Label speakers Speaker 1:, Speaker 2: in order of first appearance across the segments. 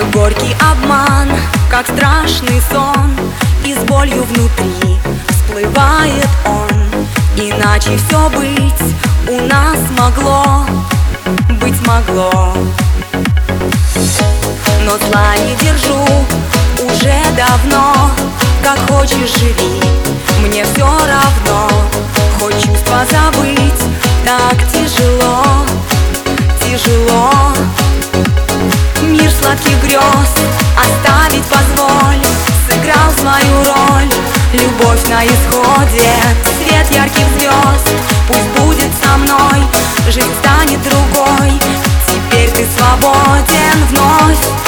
Speaker 1: Твой горький обман, как страшный сон И с болью внутри всплывает он. Иначе все быть у нас могло Быть могло. Но зла не держу уже давно. Как хочешь живи, мне все равно. Хоть чувства забыть так Сладких грез оставить позволь. Сыграл свою роль Любовь на исходе. Свет ярких звезд Пусть будет со мной. Жизнь станет другой Теперь ты свободен вновь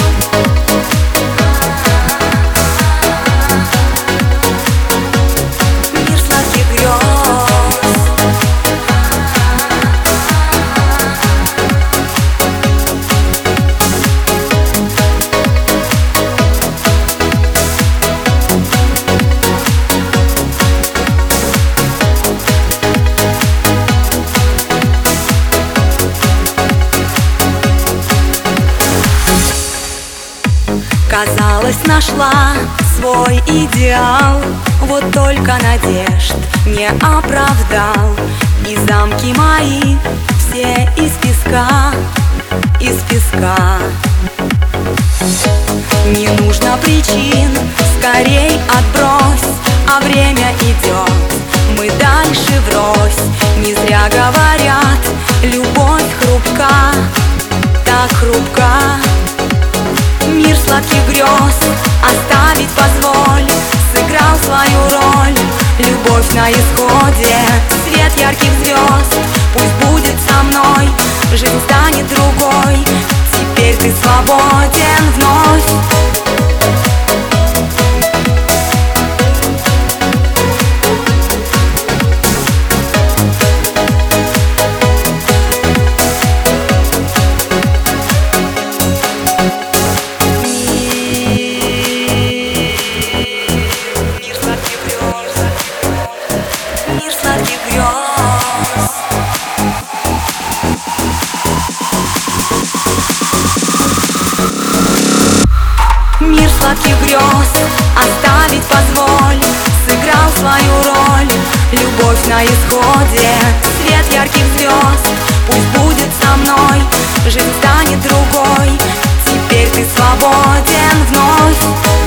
Speaker 1: Казалось, нашла свой идеал. Вот только надежд не оправдал. И замки мои все из песка, из песка. Не нужно причин, скорей отбрось. А время идет, мы дальше врозь. Не зря говорят, любовь хрупка, Любовь на исходе Свет ярких звезд Пусть будет со мной Жизнь станет другой. Теперь ты свободен вновь слез Оставить позволь Сыграл свою роль. Любовь на исходе Свет ярких звезд. Пусть будет со мной Жизнь станет другой. Теперь ты свободен вновь.